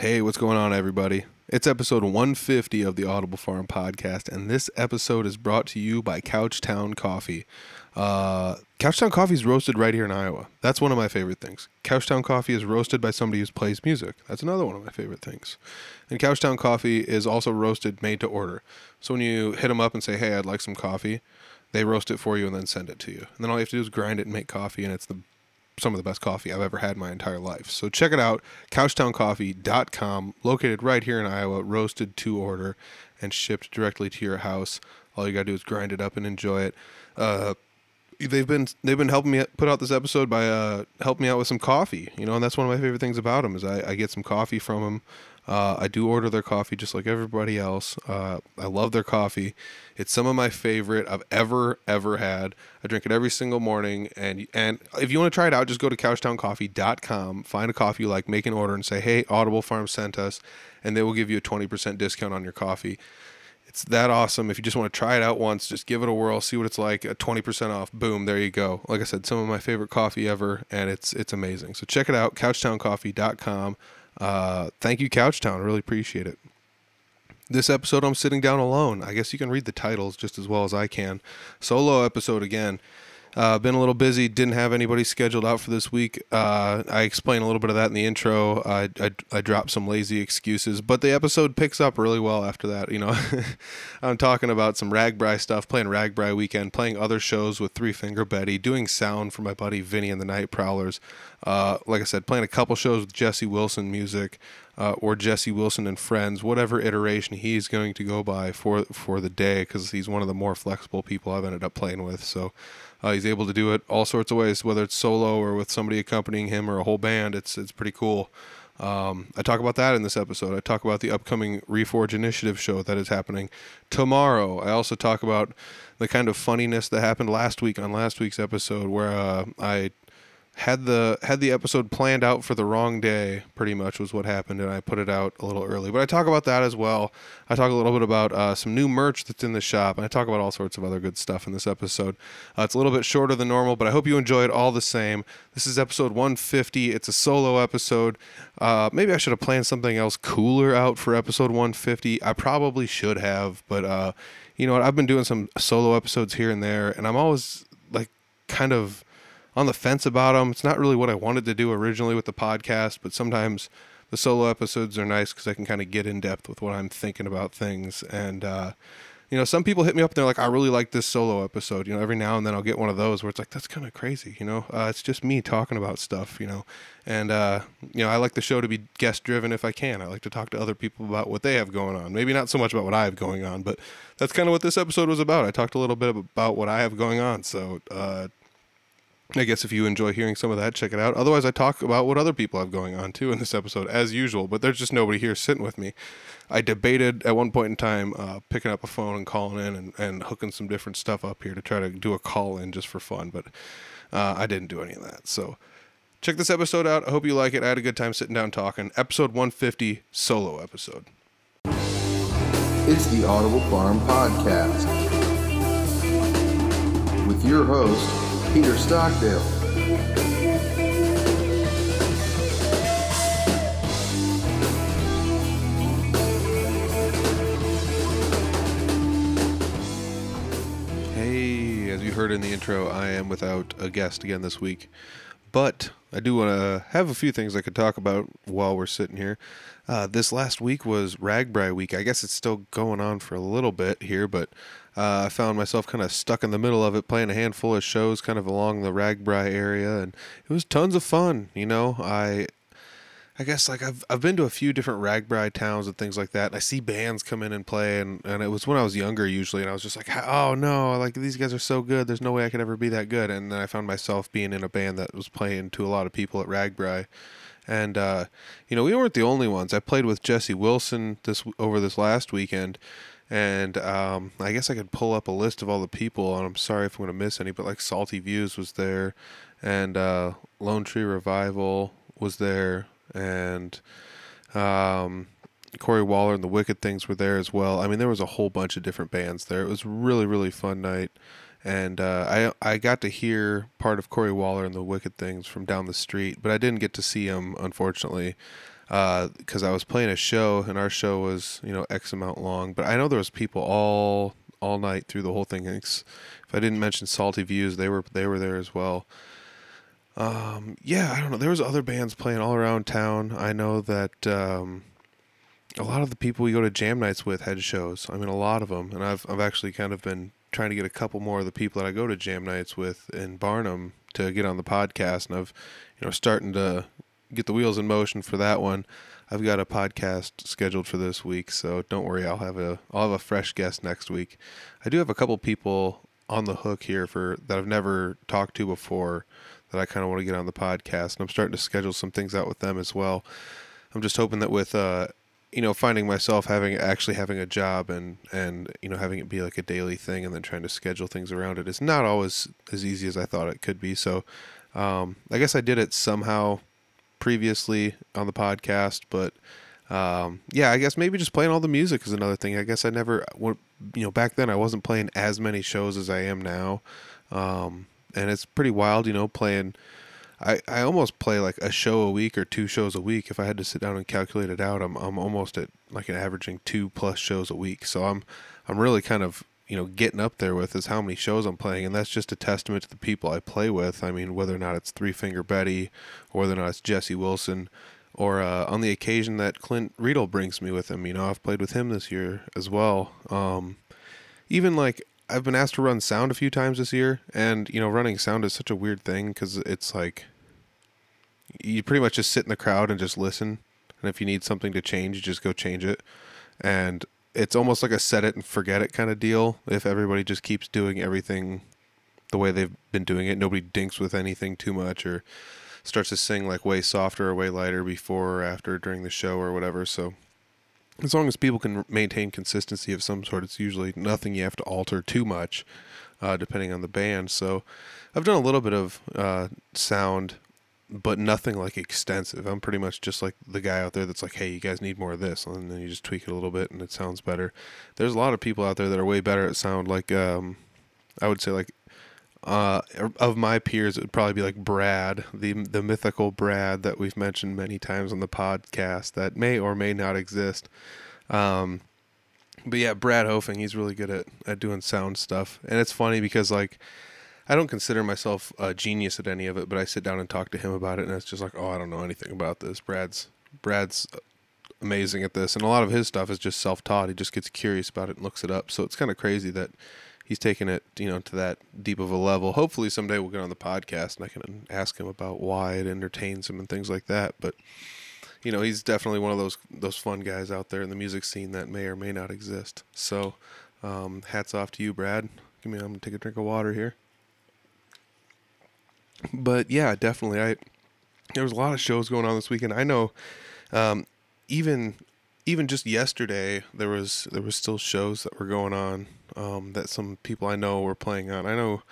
Hey, what's going on, everybody? It's episode 150 of the Audible Farm podcast, and this episode is brought to you by Couchtown Coffee. Uh, Couchtown Coffee is roasted right here in Iowa. That's one of my favorite things. Couchtown Coffee is roasted by somebody who plays music. That's another one of my favorite things. And Couchtown Coffee is also roasted made to order. So when you hit them up and say, hey, I'd like some coffee, they roast it for you and then send it to you. And then all you have to do is grind it and make coffee, and it's the some of the best coffee I've ever had my entire life. So check it out, couchtowncoffee.com, located right here in Iowa, roasted to order and shipped directly to your house. All you got to do is grind it up and enjoy it. Uh, they've been they've been helping me put out this episode by uh, helping me out with some coffee, you know, and that's one of my favorite things about them is I, I get some coffee from them. Uh, I do order their coffee just like everybody else. Uh, I love their coffee. It's some of my favorite I've ever ever had. I drink it every single morning. And and if you want to try it out, just go to couchtowncoffee.com, find a coffee you like, make an order, and say, "Hey, Audible Farm sent us," and they will give you a twenty percent discount on your coffee. It's that awesome. If you just want to try it out once, just give it a whirl, see what it's like. A 20% off. Boom, there you go. Like I said, some of my favorite coffee ever, and it's it's amazing. So check it out, couchtowncoffee.com. Uh, thank you, Couchtown. Really appreciate it. This episode, I'm sitting down alone. I guess you can read the titles just as well as I can. Solo episode again. Uh, been a little busy. Didn't have anybody scheduled out for this week. Uh, I explained a little bit of that in the intro. I, I, I dropped some lazy excuses, but the episode picks up really well after that. You know, I'm talking about some RAGBRAI stuff, playing RAGBRAI weekend, playing other shows with Three Finger Betty, doing sound for my buddy Vinny and the Night Prowlers. Uh, like I said, playing a couple shows with Jesse Wilson music. Uh, or Jesse Wilson and friends, whatever iteration he's going to go by for for the day, because he's one of the more flexible people I've ended up playing with. So uh, he's able to do it all sorts of ways, whether it's solo or with somebody accompanying him or a whole band. It's it's pretty cool. Um, I talk about that in this episode. I talk about the upcoming Reforge Initiative show that is happening tomorrow. I also talk about the kind of funniness that happened last week on last week's episode, where uh, I had the had the episode planned out for the wrong day pretty much was what happened and i put it out a little early. But i talk about that as well. I talk a little bit about uh, some new merch that's in the shop and i talk about all sorts of other good stuff in this episode. Uh, it's a little bit shorter than normal but i hope you enjoy it all the same. This is episode 150 it's a solo episode. Uh, maybe i should have planned something else cooler out for episode 150 i probably should have but uh, you know what? I've been doing some solo episodes here and there and i'm always like kind of on the fence about them. It's not really what I wanted to do originally with the podcast, but sometimes the solo episodes are nice because I can kind of get in depth with what I'm thinking about things. And, uh, you know, some people hit me up and they're like, I really like this solo episode. You know, every now and then I'll get one of those where it's like, that's kind of crazy. You know, uh, it's just me talking about stuff, you know. And, uh, you know, I like the show to be guest driven if I can. I like to talk to other people about what they have going on. Maybe not so much about what I have going on, but that's kind of what this episode was about. I talked a little bit about what I have going on. So, uh, I guess if you enjoy hearing some of that, check it out. Otherwise, I talk about what other people have going on too in this episode, as usual. But there's just nobody here sitting with me. I debated at one point in time uh, picking up a phone and calling in and, and hooking some different stuff up here to try to do a call in just for fun, but uh, I didn't do any of that. So check this episode out. I hope you like it. I had a good time sitting down talking. Episode 150, solo episode. It's the Audible Farm Podcast with your host, Peter Stockdale. Hey, as you heard in the intro, I am without a guest again this week. But I do want to have a few things I could talk about while we're sitting here. Uh, this last week was RAGBRAI week. I guess it's still going on for a little bit here, but uh, I found myself kind of stuck in the middle of it, playing a handful of shows kind of along the RAGBRAI area, and it was tons of fun. You know, I, I guess like I've I've been to a few different RAGBRAI towns and things like that. And I see bands come in and play, and, and it was when I was younger usually, and I was just like, oh no, like these guys are so good. There's no way I could ever be that good. And then I found myself being in a band that was playing to a lot of people at RAGBRAI. And uh, you know, we weren't the only ones. I played with Jesse Wilson this over this last weekend, and um, I guess I could pull up a list of all the people, and I'm sorry if I'm going to miss any, but like Salty Views was there, and uh, Lone Tree Revival was there, and um, Corey Waller and the Wicked Things were there as well. I mean, there was a whole bunch of different bands there. It was really, really fun night, and uh, I I got to hear part of Corey Waller and the Wicked Things from down the street, but I didn't get to see him, unfortunately. Because I was playing a show and our show was you know X amount long. But I know there was people all all night through the whole thing. If I didn't mention Salty Views, they were they were there as well. Um, yeah, I don't know. There was other bands playing all around town. I know that um, a lot of the people we go to jam nights with had shows. I mean, a lot of them, and I've I've actually kind of been trying to get a couple more of the people that I go to jam nights with in Barnum to get on the podcast, and I've you know starting to get the wheels in motion for that one. I've got a podcast scheduled for this week, so don't worry. I'll have a I'll have a fresh guest next week. I do have a couple people on the hook here for that I've never talked to before that I kind of want to get on the podcast, and I'm starting to schedule some things out with them as well. I'm just hoping that with uh, you know, finding myself having actually having a job and and you know having it be like a daily thing, and then trying to schedule things around it is not always as easy as I thought it could be. So, um, I guess I did it somehow previously on the podcast, but um, yeah, I guess maybe just playing all the music is another thing. I guess I never, you know, back then I wasn't playing as many shows as I am now. Um, and it's pretty wild, you know, playing. I, I almost play like a show a week or two shows a week. If I had to sit down and calculate it out, I'm I'm almost at like an averaging two plus shows a week. So I'm I'm really kind of you know getting up there with is how many shows I'm playing, and that's just a testament to the people I play with. I mean, whether or not it's Three Finger Betty, or whether or not it's Jesse Wilson, or uh, on the occasion that Clint Riedel brings me with him. You know, I've played with him this year as well. Um, even like I've been asked to run sound a few times this year, and you know, running sound is such a weird thing because it's like you pretty much just sit in the crowd and just listen, and if you need something to change, you just go change it, and it's almost like a set it and forget it kind of deal. If everybody just keeps doing everything the way they've been doing it, nobody dinks with anything too much or starts to sing like way softer or way lighter before or after during the show or whatever. So as long as people can maintain consistency of some sort, it's usually nothing you have to alter too much, uh, depending on the band. So I've done a little bit of uh, sound, but nothing like extensive. I'm pretty much just like the guy out there that's like, hey, you guys need more of this, and then you just tweak it a little bit and it sounds better. There's a lot of people out there that are way better at sound, like um, I would say like uh, of my peers, it would probably be like Brad, the the mythical Brad that we've mentioned many times on the podcast that may or may not exist. Um, but yeah, Brad Hofing, he's really good at, at doing sound stuff, and it's funny because like I don't consider myself a genius at any of it, but I sit down and talk to him about it, and it's just like, oh, I don't know anything about this. Brad's Brad's amazing at this, and a lot of his stuff is just self taught. He just gets curious about it and looks it up. So it's kind of crazy that he's taken it, you know, to that deep of a level. Hopefully someday we'll get on the podcast and I can ask him about why it entertains him and things like that. But you know, he's definitely one of those those fun guys out there in the music scene that may or may not exist. So, um, hats off to you, Brad. Give me, I'm gonna take a drink of water here. But yeah, definitely, I there was a lot of shows going on this weekend. I know, um, even even just yesterday there was there was still shows that were going on um, that some people I know were playing on. I know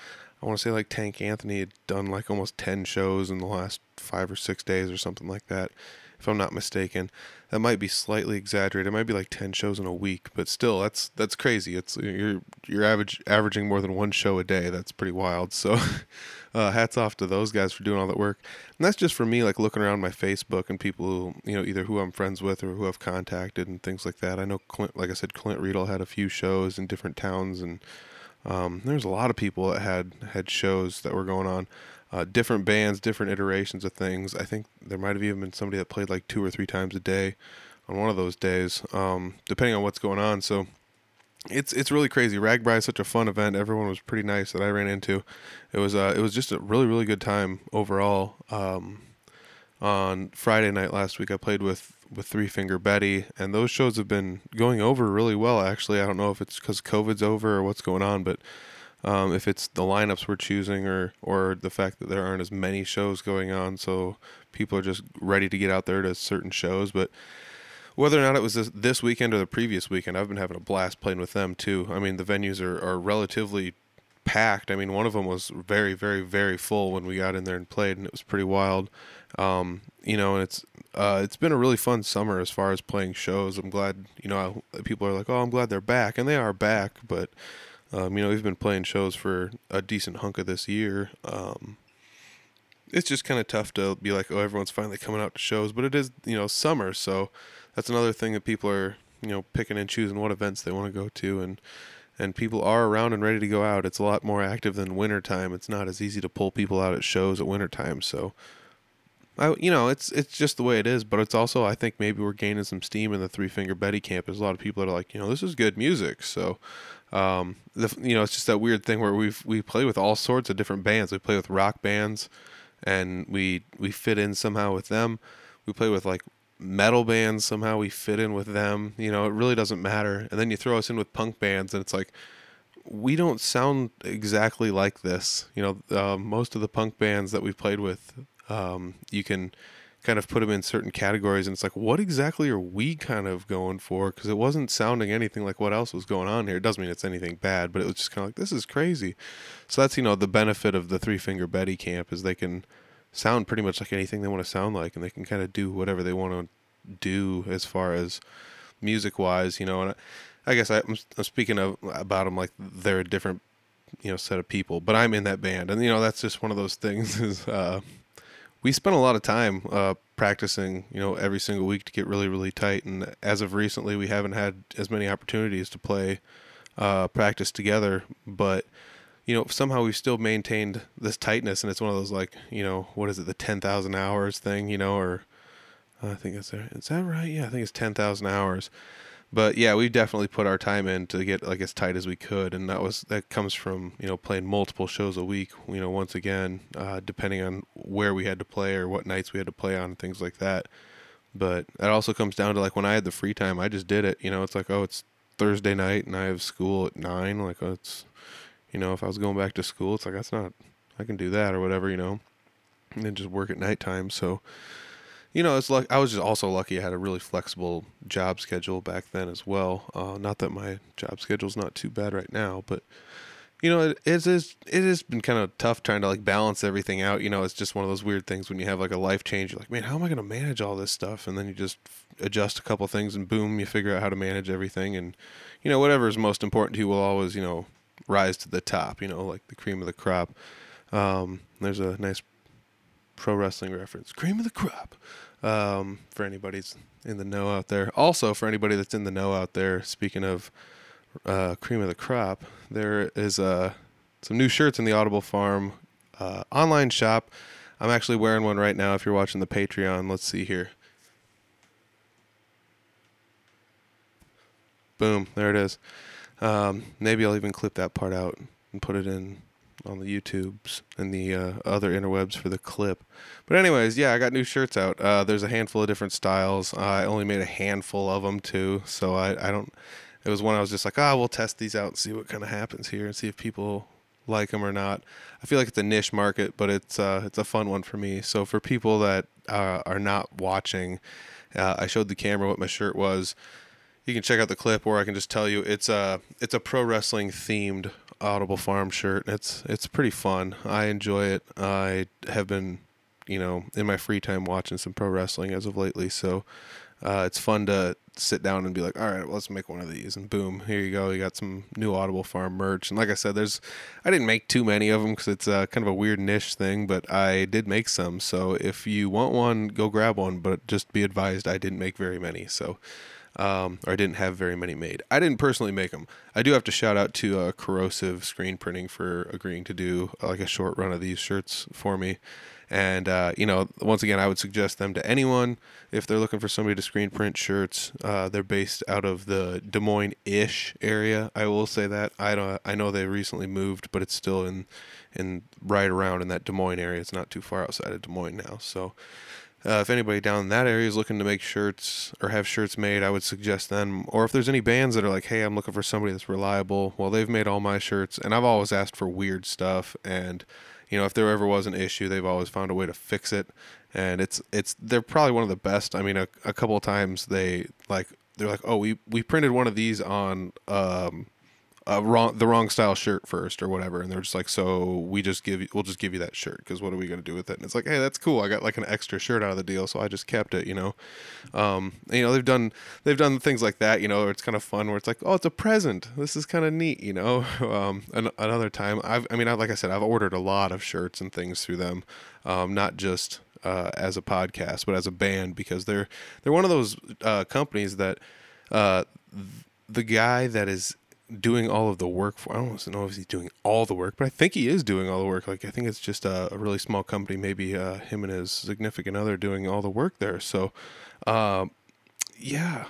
I want to say like Tank Anthony had done like almost ten shows in the last five or six days or something like that, if I'm not mistaken. That might be slightly exaggerated. It might be like ten shows in a week, but still, that's that's crazy. It's you're you're average averaging more than one show a day. That's pretty wild. So. uh, hats off to those guys for doing all that work. And that's just for me, like looking around my Facebook and people who, you know, either who I'm friends with or who I've contacted and things like that. I know Clint, like I said, Clint Riedel had a few shows in different towns, and um, there's a lot of people that had had shows that were going on. Uh, different bands, different iterations of things. I think there might have even been somebody that played like two or three times a day on one of those days, um, depending on what's going on. So it's it's really crazy. RAGBRAI is such a fun event. Everyone was pretty nice that I ran into. It was uh, it was just a really really good time overall. Um, on Friday night last week, I played with with Three Finger Betty, and those shows have been going over really well. Actually, I don't know if it's because COVID's over or what's going on, but um, if it's the lineups we're choosing or or the fact that there aren't as many shows going on, so people are just ready to get out there to certain shows, but whether or not it was this, this weekend or the previous weekend, I've been having a blast playing with them too. I mean, the venues are, are relatively packed. I mean, one of them was very, very, very full when we got in there and played, and it was pretty wild. Um, you know, and it's uh, it's been a really fun summer as far as playing shows. I'm glad, you know, people are like, oh, I'm glad they're back, and they are back. But um, you know, we've been playing shows for a decent hunk of this year. Um, it's just kind of tough to be like, oh, everyone's finally coming out to shows, but it is, you know, summer, so that's another thing that people are, you know, picking and choosing what events they want to go to, and and people are around and ready to go out. It's a lot more active than wintertime. It's not as easy to pull people out at shows at wintertime, so. I, you know, it's it's just the way it is, but it's also I think maybe we're gaining some steam in the Three Finger Betty camp. There's a lot of people that are like, you know, this is good music. So, um, the you know, it's just that weird thing where we we play with all sorts of different bands. We play with rock bands, and we we fit in somehow with them. We play with like metal bands somehow we fit in with them. You know, it really doesn't matter. And then you throw us in with punk bands, and it's like we don't sound exactly like this. You know, uh, most of the punk bands that we've played with, um, you can kind of put them in certain categories, and it's like, what exactly are we kind of going for? Because it wasn't sounding anything like what else was going on here. It doesn't mean it's anything bad, but it was just kind of like this is crazy. So that's you know the benefit of the Three Finger Betty camp is they can sound pretty much like anything they want to sound like, and they can kind of do whatever they want to do as far as music wise, you know. And I, I guess I, am speaking of about them like they're a different, you know, set of people. But I'm in that band, and you know that's just one of those things. Is uh, we spent a lot of time uh, practicing, you know, every single week to get really, really tight. And as of recently, we haven't had as many opportunities to play uh, practice together, but you know, somehow we've still maintained this tightness, and it's one of those like, you know, what is it, the ten thousand hours thing, you know, or uh, I think it's is that right? Yeah, I think it's ten thousand hours. But yeah, we definitely put our time in to get like as tight as we could, and that was that comes from you know playing multiple shows a week. You know, once again, uh, depending on where we had to play or what nights we had to play on, and things like that. But that also comes down to like when I had the free time, I just did it. You know, it's like oh, it's Thursday night and I have school at nine. Like oh, it's you know, if I was going back to school, it's like that's not I can do that or whatever, you know, and then just work at nighttime. So, you know, it's like I was just also lucky I had a really flexible job schedule back then as well. Uh, not that my job schedule's not too bad right now, but you know, it is it has been kind of tough trying to like balance everything out. You know, it's just one of those weird things when you have like a life change. You're like, man, how am I going to manage all this stuff? And then you just adjust a couple things, and boom, you figure out how to manage everything. And you know, whatever is most important to you will always, you know, rise to the top, you know, like the cream of the crop. Um, there's a nice pro wrestling reference, cream of the crop, um, for anybody's in the know out there. Also, for anybody that's in the know out there, speaking of uh, cream of the crop, there is uh, some new shirts in the Audible Farm uh, online shop. I'm actually wearing one right now. If you're watching the Patreon, let's see here. Boom, there it is. Um, maybe I'll even clip that part out and put it in on the YouTubes and the uh, other interwebs for the clip. But anyways, yeah, I got new shirts out. Uh, there's a handful of different styles. Uh, I only made a handful of them too, so I, I don't. It was one I was just like, ah, oh, we'll test these out and see what kind of happens here and see if people like them or not. I feel like it's a niche market, but it's uh, it's a fun one for me. So for people that uh, are not watching, uh, I showed the camera what my shirt was you can check out the clip, or I can just tell you it's a it's a pro wrestling themed Audible Farm shirt. It's it's pretty fun. I enjoy it. I have been, you know, in my free time watching some pro wrestling as of lately. So uh, it's fun to sit down and be like, all right, well, let's make one of these, and boom, here you go. You got some new Audible Farm merch, and like I said, there's I didn't make too many of them because it's uh, kind of a weird niche thing, but I did make some. So if you want one, go grab one. But just be advised, I didn't make very many. So um, or I didn't have very many made. I didn't personally make them. I do have to shout out to uh, Corrosive Screen Printing for agreeing to do uh, like a short run of these shirts for me. And uh, you know, once again, I would suggest them to anyone if they're looking for somebody to screen print shirts. Uh, they're based out of the Des Moines-ish area. I will say that. I don't. I know they recently moved, but it's still in in right around in that Des Moines area. It's not too far outside of Des Moines now. So uh, if anybody down in that area is looking to make shirts or have shirts made, I would suggest them. Or if there's any bands that are like, hey, I'm looking for somebody that's reliable, well, they've made all my shirts, and I've always asked for weird stuff. And you know, if there ever was an issue, they've always found a way to fix it. And it's it's they're probably one of the best. I mean, a, a couple of times they like they're like, oh, we we printed one of these on um a wrong the wrong style shirt first or whatever and they're just like so we just give you we'll just give you that shirt because what are we going to do with it? And it's like hey that's cool i got like an extra shirt out of the deal so i just kept it you know? Um and, you know they've done they've done things like that you know it's kind of fun where it's like oh it's a present this is kind of neat you know? Um an, another time i've i mean I, like i said i've ordered a lot of shirts and things through them um not just uh, as a podcast but as a band because they're they're one of those uh, companies that uh, the guy that is doing all of the work for. I don't know if he's doing all the work, but I think he is doing all the work. Like I think it's just a, a really small company. Maybe uh, him and his significant other doing all the work there. So, um, yeah.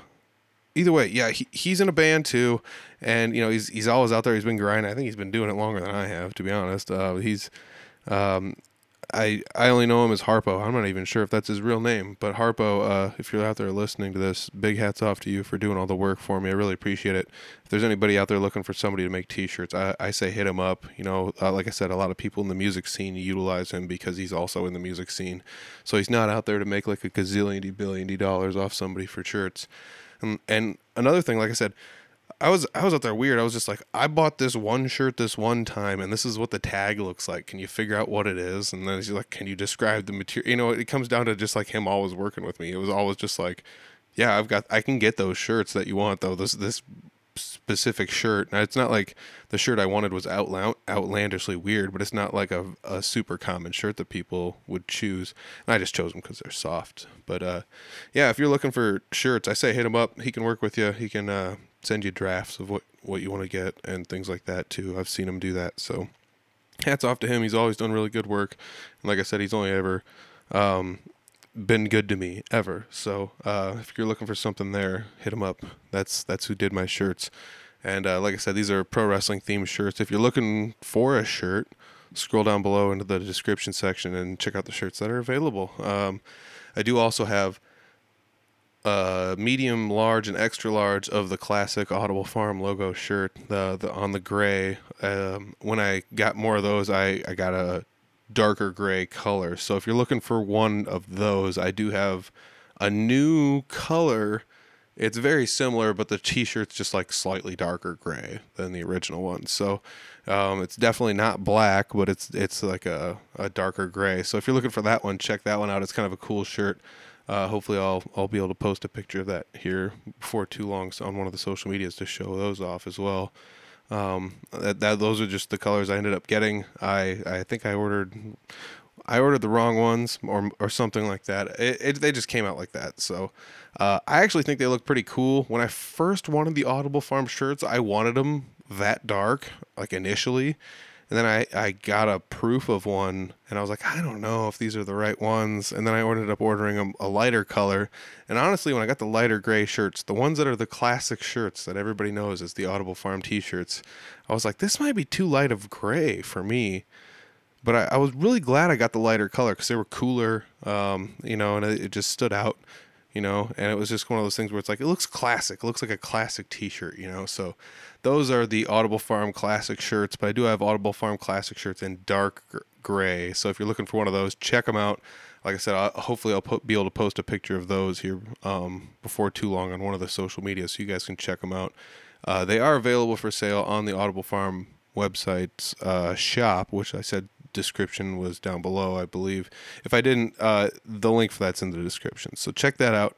Either way, yeah, he, he's in a band too, and you know he's he's always out there. He's been grinding. I think he's been doing it longer than I have, to be honest. Uh, he's um, I I only know him as Harpo. I'm not even sure if that's his real name, but Harpo, uh, if you're out there listening to this, big hats off to you for doing all the work for me. I really appreciate it. If there's anybody out there looking for somebody to make T-shirts, I, I say hit him up. You know, uh, like I said, a lot of people in the music scene utilize him because he's also in the music scene. So he's not out there to make like a gazillion billion dollars off somebody for shirts. And, and another thing, like I said, I was I was out there weird. I was just like, I bought this one shirt this one time, and this is what the tag looks like. Can you figure out what it is? And then he's like, Can you describe the material? You know, it comes down to just like him always working with me. It was always just like, Yeah, I've got, I can get those shirts that you want though. This this specific shirt. Now it's not like the shirt I wanted was outla- outlandishly weird, but it's not like a, a super common shirt that people would choose. And I just chose them because they're soft. But uh, yeah, if you're looking for shirts, I say hit him up. He can work with you. He can uh, send you drafts of what what you want to get and things like that too. I've seen him do that. So hats off to him. He's always done really good work. And like I said, he's only ever um, been good to me ever. So uh, if you're looking for something there, hit him up. That's that's who did my shirts. And uh, like I said, these are pro wrestling themed shirts. If you're looking for a shirt, scroll down below into the description section and check out the shirts that are available. Um, I do also have uh, medium, large, and extra large of the classic Audible Farm logo shirt, the the on the gray. Um, when I got more of those, I I got a darker gray color. So if you're looking for one of those, I do have a new color. It's very similar, but the t-shirt's just like slightly darker gray than the original one. So um, it's definitely not black, but it's it's like a, a darker gray. So if you're looking for that one, check that one out. It's kind of a cool shirt. Uh, hopefully, I'll I'll be able to post a picture of that here before too long on one of the social medias to show those off as well. Um, that, that those are just the colors I ended up getting. I I think I ordered I ordered the wrong ones or or something like that. It, it they just came out like that. So uh, I actually think they look pretty cool. When I first wanted the Audible Farm shirts, I wanted them that dark, like initially, and then I, I got a proof of one and I was like, I don't know if these are the right ones. And then I ended up ordering a, a lighter color. And honestly, when I got the lighter gray shirts, the ones that are the classic shirts that everybody knows as the Audible Farm t shirts, I was like, this might be too light of gray for me. But I, I was really glad I got the lighter color because they were cooler, um, you know, and it, it just stood out you know? And it was just one of those things where it's like it looks classic. It looks like a classic t-shirt you know? So those are the audible farm classic shirts but i do have audible farm classic shirts in dark gray. So if you're looking for one of those check them out. Like i said I'll, hopefully i'll po- be able to post a picture of those here um, before too long on one of the social media so you guys can check them out. Uh, they are available for sale on the audible farm website's uh, shop which i said description was down below, I believe. If I didn't, uh, the link for that's in the description. So check that out.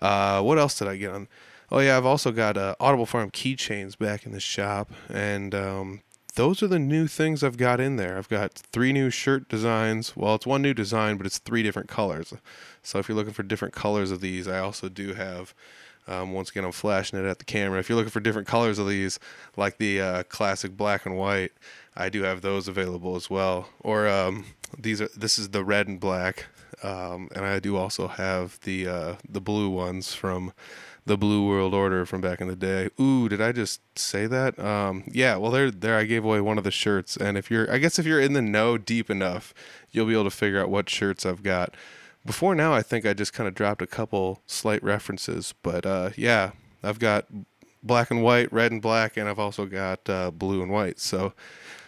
Uh, what else did I get on? Oh yeah, I've also got uh, Audible Farm keychains back in the shop, and um, those are the new things I've got in there. I've got three new shirt designs. Well, it's one new design, but it's three different colors. So if you're looking for different colors of these, I also do have. Um, once again, I'm flashing it at the camera. If you're looking for different colors of these, like the uh, classic black and white, I do have those available as well. Or um, these are this is the red and black, um, and I do also have the uh, the blue ones from the Blue World Order from back in the day. Ooh, did I just say that? Um, yeah. Well, there there I gave away one of the shirts, and if you're I guess if you're in the know deep enough, you'll be able to figure out what shirts I've got. Before now, I think I just kind of dropped a couple slight references, but uh, yeah, I've got black and white, red and black, and I've also got uh, blue and white. So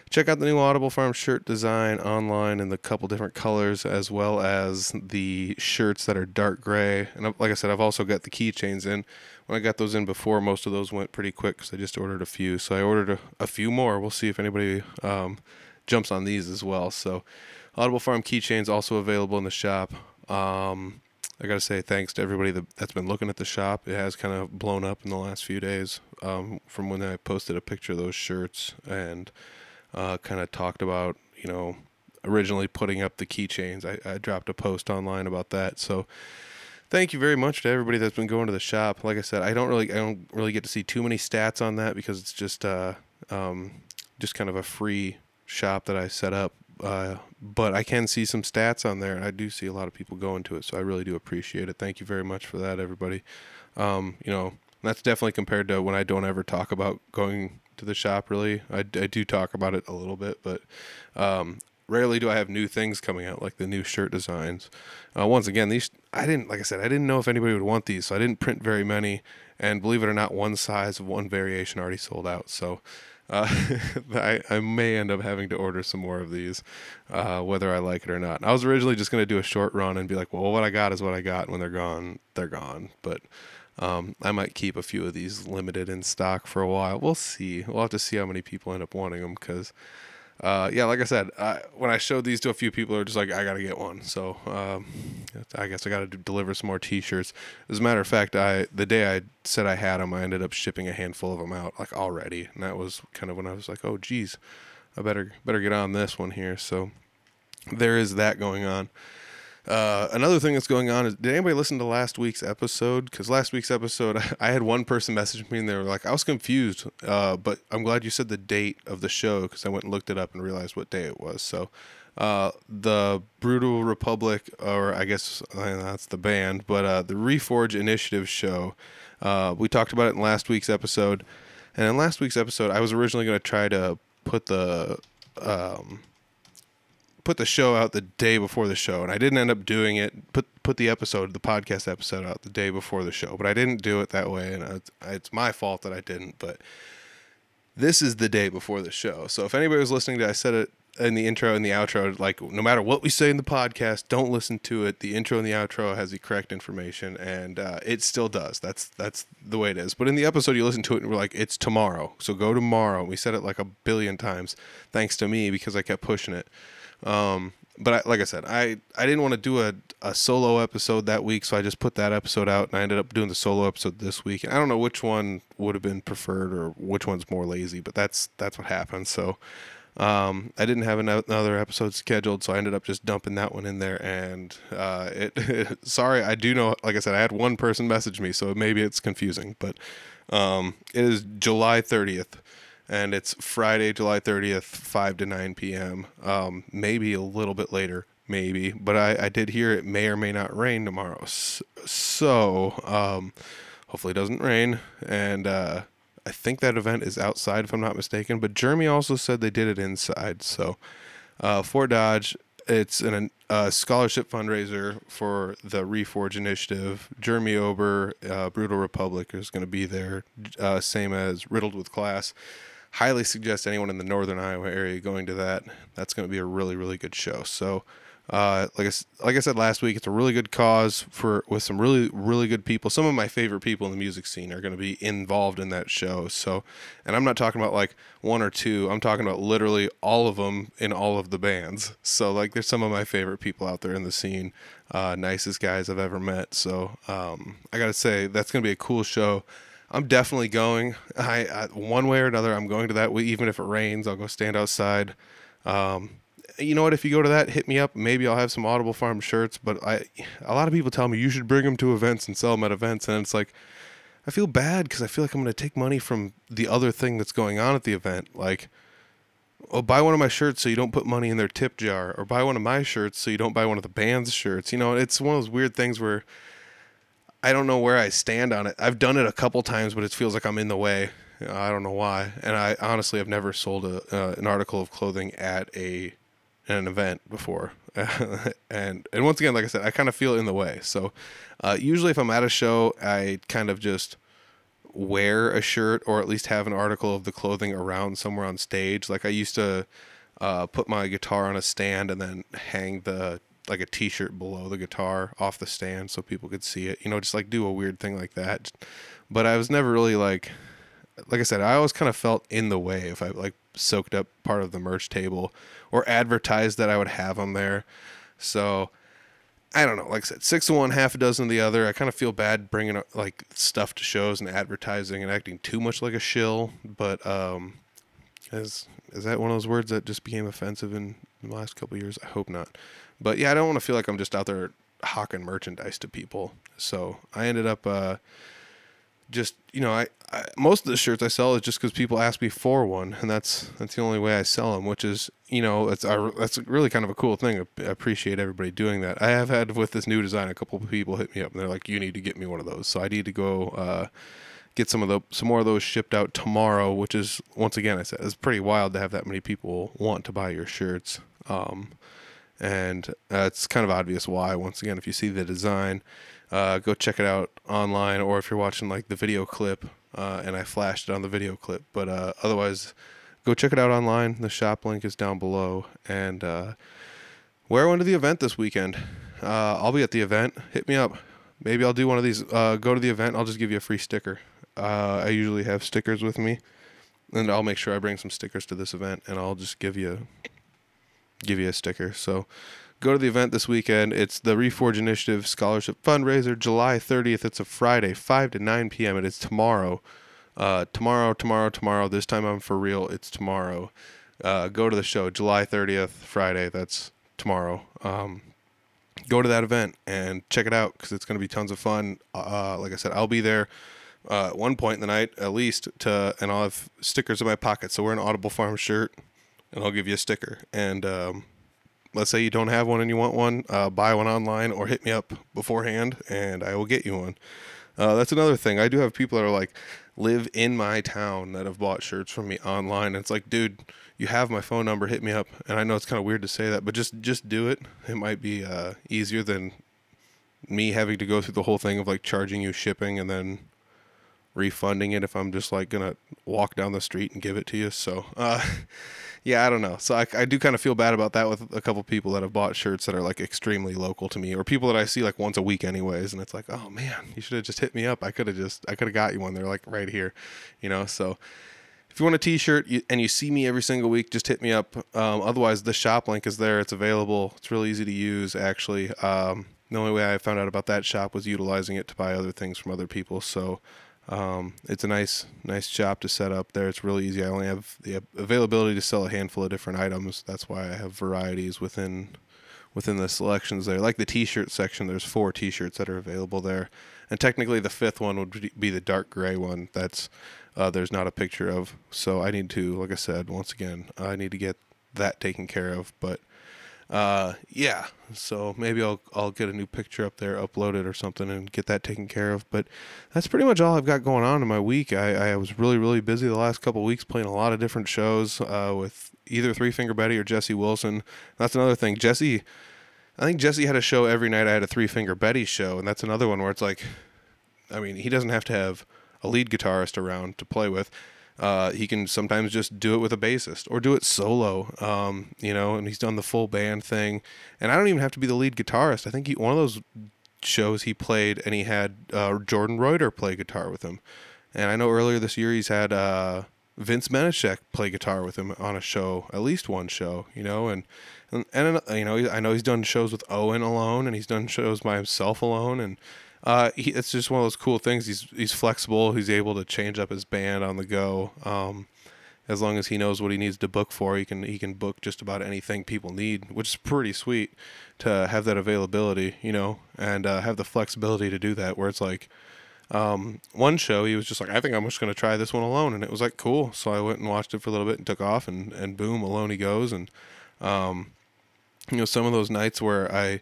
check out the new Audible Farm shirt design online in the couple different colors, as well as the shirts that are dark gray. And like I said, I've also got the keychains in. When I got those in before, most of those went pretty quick because I just ordered a few. So I ordered a, a few more. We'll see if anybody um, jumps on these as well. So Audible Farm keychains also available in the shop. Um, I got to say thanks to everybody that, that's been looking at the shop. It has kind of blown up in the last few days um, from when I posted a picture of those shirts and uh, kind of talked about, you know, originally putting up the keychains. I, I dropped a post online about that. So thank you very much to everybody that's been going to the shop. Like I said, I don't really I don't really get to see too many stats on that because it's just uh, um, just kind of a free shop that I set up uh, but I can see some stats on there, and I do see a lot of people going to it. So I really do appreciate it. Thank you very much for that, everybody. Um, you know, that's definitely compared to when I don't ever talk about going to the shop. Really, I, I do talk about it a little bit, but um, rarely do I have new things coming out like the new shirt designs. Uh, once again, these I didn't like I said I didn't know if anybody would want these, so I didn't print very many. And believe it or not, one size of one variation already sold out. So uh, I, I may end up having to order some more of these, uh, whether I like it or not. I was originally just going to do a short run and be like, well, what I got is what I got. When they're gone, they're gone. But um, I might keep a few of these limited in stock for a while. We'll see. We'll have to see how many people end up wanting them because uh, yeah, like I said, I, when I showed these to a few people, they're just like, I gotta get one. So um, I guess I gotta deliver some more T-shirts. As a matter of fact, I the day I said I had them, I ended up shipping a handful of them out like already, and that was kind of when I was like, oh geez, I better better get on this one here. So there is that going on. Uh, another thing that's going on is did anybody listen to last week's episode? Because last week's episode, I had one person message me and they were like, I was confused, uh, but I'm glad you said the date of the show because I went and looked it up and realized what day it was. So uh, the Brutal Republic, or I guess uh, that's the band, but uh, the Reforge Initiative show. We talked about it in last week's episode. And in last week's episode, I was originally going to try to put the. Um, put the show out the day before the show, and I didn't end up doing it. Put put the episode, the podcast episode, out the day before the show, but I didn't do it that way, and it's, my fault that I didn't. But this is the day before the show, so if anybody was listening to, I said it in the intro and the outro, like no matter what we say in the podcast, don't listen to it. The intro and the outro has the correct information, and uh, it still does. That's that's the way it is. But in the episode, you listen to it and we're like, it's tomorrow, so go tomorrow. We said it like a billion times, thanks to me because I kept pushing it. Um, but I, like I said, I, I didn't want to do a, a solo episode that week, so I just put that episode out, and I ended up doing the solo episode this week. And I don't know which one would have been preferred or which one's more lazy, but that's that's what happened. So um, I didn't have another episode scheduled, so I ended up just dumping that one in there. And uh, it, sorry, I do know, like I said, I had one person message me, so maybe it's confusing, but um, it is July 30th and it's Friday, July 30th, 5 to 9 p.m. Um, maybe a little bit later, maybe, but I, I did hear it may or may not rain tomorrow. So, um, hopefully it doesn't rain. And uh, I think that event is outside, if I'm not mistaken. But Jeremy also said they did it inside. So, uh, Fort Dodge, it's an, a scholarship fundraiser for the Reforge Initiative. Jeremy Ober, uh, Brutal Republic, is going to be there, uh, same as Riddled with Class highly suggest anyone in the northern Iowa area going to that. That's going to be a really really good show. So, uh, like I, like I said last week, it's a really good cause for with some really really good people. Some of my favorite people in the music scene are going to be involved in that show. So, and I'm not talking about like one or two. I'm talking about literally all of them in all of the bands. So, like, there's some of my favorite people out there in the scene. Uh, nicest guys I've ever met. So, um, I got to say that's going to be a cool show. I'm definitely going. I, I, one way or another, I'm going to that. Even if it rains, I'll go stand outside. Um, you know what? If you go to that, hit me up. Maybe I'll have some Audible Farm shirts. But I, a lot of people tell me you should bring them to events and sell them at events, and it's like I feel bad because I feel like I'm going to take money from the other thing that's going on at the event. Like, oh, buy one of my shirts so you don't put money in their tip jar, or buy one of my shirts so you don't buy one of the band's shirts. You know, it's one of those weird things where I don't know where I stand on it. I've done it a couple times, but it feels like I'm in the way. I don't know why. And I honestly have never sold a, uh, an article of clothing at a an event before. and and once again, like I said, I kind of feel in the way. So uh, usually, if I'm at a show, I kind of just wear a shirt or at least have an article of the clothing around somewhere on stage. Like I used to uh, put my guitar on a stand and then hang the like a t-shirt below the guitar off the stand so people could see it. You know, just like do a weird thing like that. But I was never really like like I said, I always kind of felt in the way if I like soaked up part of the merch table or advertised that I would have them there. So I don't know. Like I said, six of one, half a dozen of the other. I kind of feel bad bringing like stuff to shows and advertising and acting too much like a shill. But um, is is that one of those words that just became offensive in the last couple years? I hope not. But yeah, I don't want to feel like I'm just out there hawking merchandise to people. So I ended up uh, just you know I, I, most of the shirts I sell is just because people ask me for one, and that's that's the only way I sell them. Which is you know it's I, that's really kind of a cool thing. I appreciate everybody doing that. I have had with this new design, a couple of people hit me up and they're like, "You need to get me one of those." So I need to go. Uh, get some of the some more of those shipped out tomorrow, which is once again I said it's pretty wild to have that many people want to buy your shirts. Um, and uh, it's kind of obvious why. Once again, if you see the design, uh, go check it out online, or if you're watching like the video clip, uh, and I flashed it on the video clip. But uh, otherwise, go check it out online. The shop link is down below, and uh, wear one to the event this weekend. Uh, I'll be at the event. Hit me up. Maybe I'll do one of these. go to the event. I'll just give you a free sticker. I usually have stickers with me, and I'll make sure I bring some stickers to this event, and I'll just give you give you a sticker. So go to the event this weekend. It's the Reforge Initiative Scholarship Fundraiser, July 30th. It's a Friday, 5 to 9 p.m. It is tomorrow. Uh, tomorrow, tomorrow, tomorrow. This time I'm for real. It's tomorrow. Uh, go to the show, July 30th, Friday. That's tomorrow. Um, go to that event and check it out because it's going to be tons of fun. Uh, like I said, I'll be there uh, at one point in the night at least to, and I'll have stickers in my pocket. So wear an Audible Farm shirt and I'll give you a sticker. And um, let's say you don't have one and you want one, uh, buy one online or hit me up beforehand, and I will get you one. Uh, that's another thing. I do have people that are like live in my town that have bought shirts from me online. And it's like, dude, you have my phone number. Hit me up. And I know it's kind of weird to say that, but just just do it. It might be uh, easier than me having to go through the whole thing of like charging you shipping and then refunding it if I'm just like gonna walk down the street and give it to you. So, uh, yeah, I don't know. So I, I do kind of feel bad about that with a couple people that have bought shirts that are like extremely local to me, or people that I see like once a week anyways, and it's like, oh man, you should have just hit me up. I could have just I could have got you one. They're like right here, you know. So if you want a T-shirt and you see me every single week, just hit me up. Um, otherwise, the shop link is there. It's available. It's really easy to use actually. Um, the only way I found out about that shop was utilizing it to buy other things from other people. So um, it's a nice, nice shop to set up there. It's really easy. I only have the availability to sell a handful of different items. That's why I have varieties within within the selections there. Like the T-shirt section, there's four T-shirts that are available there, and technically the fifth one would be the dark gray one. That's uh, there's not a picture of. So I need to, like I said, once again, I need to get that taken care of. But uh, yeah, so maybe I'll I'll get a new picture up there, upload it or something, and get that taken care of. But that's pretty much all I've got going on in my week. I, I was really really busy the last couple weeks playing a lot of different shows uh, with either Three Finger Betty or Jesse Wilson. That's another thing. Jesse, I think Jesse had a show every night. I had a Three Finger Betty show, and that's another one where it's like, I mean, he doesn't have to have a lead guitarist around to play with. Uh, he can sometimes just do it with a bassist or do it solo, um, you know, and he's done the full band thing. And I don't even have to be the lead guitarist. I think he, one of those shows he played and he had uh, Jordan Reuter play guitar with him. And I know earlier this year he's had uh, Vince Menashek play guitar with him on a show, at least one show, you know, and and, and you know I know he's done shows with Owen alone, and he's done shows by himself alone, and uh, he, it's just one of those cool things. He's he's flexible. He's able to change up his band on the go. Um, as long as he knows what he needs to book for, he can he can book just about anything people need, which is pretty sweet to have that availability, you know, and uh, have the flexibility to do that. Where it's like um, one show, he was just like, I think I'm just to try this one alone, and it was like cool. So I went and watched it for a little bit and took off, and and boom, alone he goes, and um, you know, some of those nights where I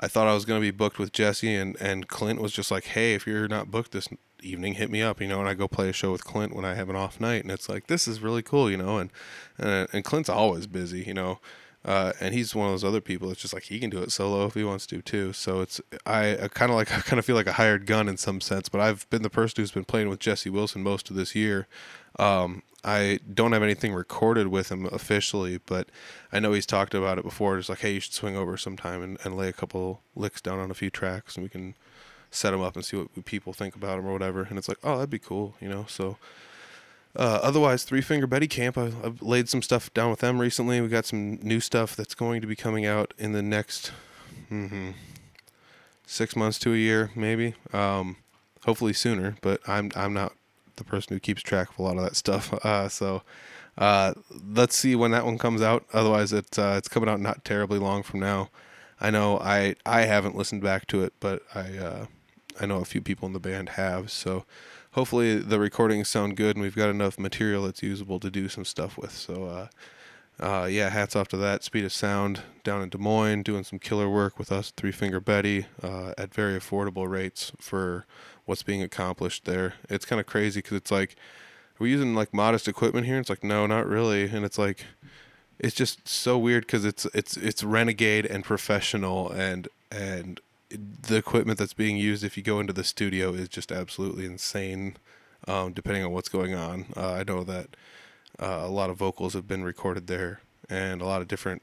I thought I was going to be booked with Jesse, and and Clint was just like, "Hey, if you're not booked this evening, hit me up." You know, and I go play a show with Clint when I have an off night, and it's like this is really cool, you know. And and, and Clint's always busy, you know. Uh, and he's one of those other people. It's just like he can do it solo if he wants to too. So it's I, I kind of like I kind of feel like a hired gun in some sense. But I've been the person who's been playing with Jesse Wilson most of this year. Um, I don't have anything recorded with him officially, but I know he's talked about it before. It's like, hey, you should swing over sometime and, and lay a couple licks down on a few tracks, and we can set him up and see what people think about him or whatever. And it's like, oh, that'd be cool, you know. So uh, otherwise, Three Finger Betty Camp, I, I've laid some stuff down with them recently. We got some new stuff that's going to be coming out in the next mm-hmm, six months to a year, maybe. Um, hopefully sooner, but I'm I'm not the person who keeps track of a lot of that stuff. Uh, so uh, let's see when that one comes out. Otherwise, it's uh, it's coming out not terribly long from now. I know I I haven't listened back to it, but I uh, I know a few people in the band have. So hopefully the recordings sound good and we've got enough material that's usable to do some stuff with. So, uh, uh, yeah, hats off to that. Speed of Sound down in Des Moines doing some killer work with us, Three Finger Betty, uh, at very affordable rates for what's being accomplished there. It's kind of crazy because it's like, are we using like modest equipment here? It's like, no, not really. And it's like, it's just so weird because it's it's it's renegade and professional and and the equipment that's being used if you go into the studio is just absolutely insane. Um, depending on what's going on, uh, I know that uh, a lot of vocals have been recorded there, and a lot of different